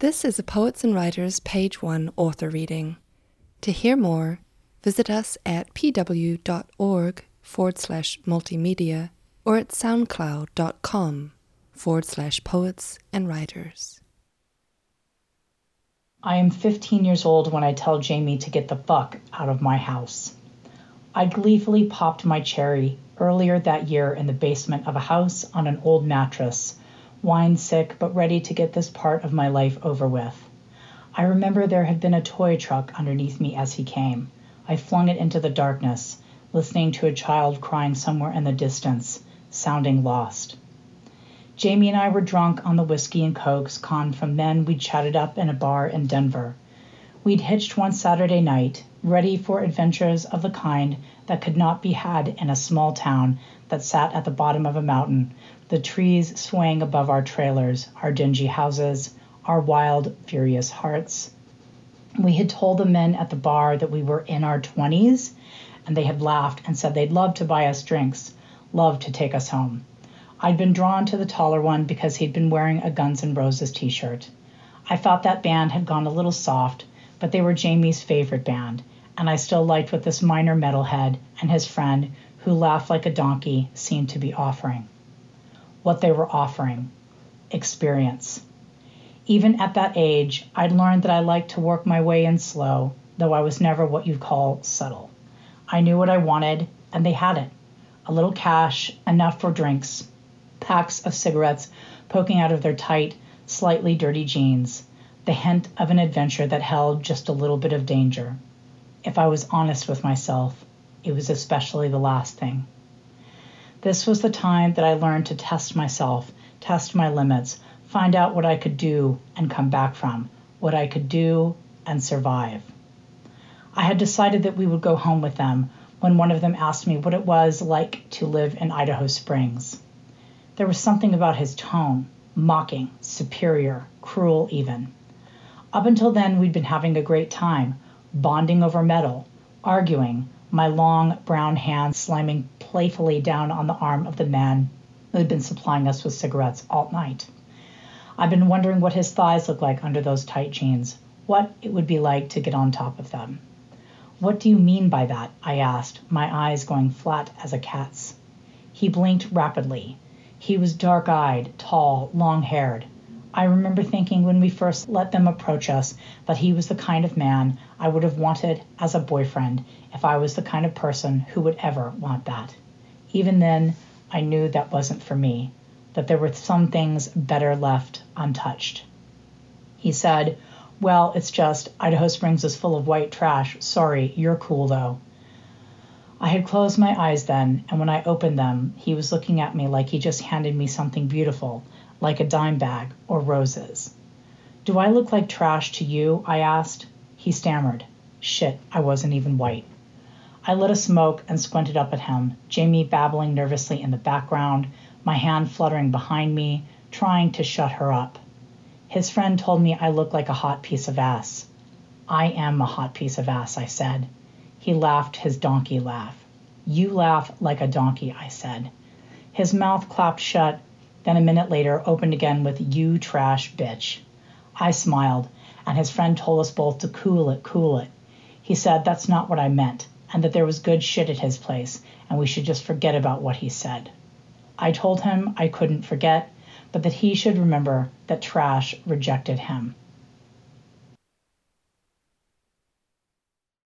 This is a Poets and Writers Page 1 author reading. To hear more, visit us at pw.org forward slash multimedia or at soundcloud.com forward slash poets and writers. I am 15 years old when I tell Jamie to get the fuck out of my house. I gleefully popped my cherry earlier that year in the basement of a house on an old mattress wine sick, but ready to get this part of my life over with. I remember there had been a toy truck underneath me as he came. I flung it into the darkness, listening to a child crying somewhere in the distance, sounding lost. Jamie and I were drunk on the whiskey and cokes conned from men we'd chatted up in a bar in Denver. We'd hitched one Saturday night, ready for adventures of the kind that could not be had in a small town that sat at the bottom of a mountain the trees swaying above our trailers, our dingy houses, our wild, furious hearts. We had told the men at the bar that we were in our 20s, and they had laughed and said they'd love to buy us drinks, love to take us home. I'd been drawn to the taller one because he'd been wearing a Guns N' Roses t shirt. I thought that band had gone a little soft, but they were Jamie's favorite band, and I still liked what this minor metalhead and his friend, who laughed like a donkey, seemed to be offering what they were offering experience. Even at that age, I'd learned that I liked to work my way in slow, though I was never what you'd call subtle. I knew what I wanted, and they had it a little cash, enough for drinks, packs of cigarettes poking out of their tight, slightly dirty jeans, the hint of an adventure that held just a little bit of danger. If I was honest with myself, it was especially the last thing. This was the time that I learned to test myself, test my limits, find out what I could do and come back from, what I could do and survive. I had decided that we would go home with them when one of them asked me what it was like to live in Idaho Springs. There was something about his tone, mocking, superior, cruel even. Up until then, we'd been having a great time, bonding over metal, arguing, my long brown hand slamming playfully down on the arm of the man who had been supplying us with cigarettes all night. I've been wondering what his thighs looked like under those tight jeans, what it would be like to get on top of them. What do you mean by that? I asked, my eyes going flat as a cat's. He blinked rapidly. He was dark eyed, tall, long haired. I remember thinking when we first let them approach us that he was the kind of man I would have wanted as a boyfriend if I was the kind of person who would ever want that. Even then, I knew that wasn't for me, that there were some things better left untouched. He said, Well, it's just Idaho Springs is full of white trash. Sorry, you're cool though. I had closed my eyes then, and when I opened them, he was looking at me like he just handed me something beautiful like a dime bag or roses. Do I look like trash to you? I asked. He stammered. Shit, I wasn't even white. I lit a smoke and squinted up at him, Jamie babbling nervously in the background, my hand fluttering behind me, trying to shut her up. His friend told me I looked like a hot piece of ass. I am a hot piece of ass, I said. He laughed his donkey laugh. You laugh like a donkey, I said. His mouth clapped shut then a minute later opened again with "You trash bitch." I smiled, and his friend told us both to cool it, cool it. He said that's not what I meant, and that there was good shit at his place, and we should just forget about what he said. I told him I couldn't forget, but that he should remember that trash rejected him.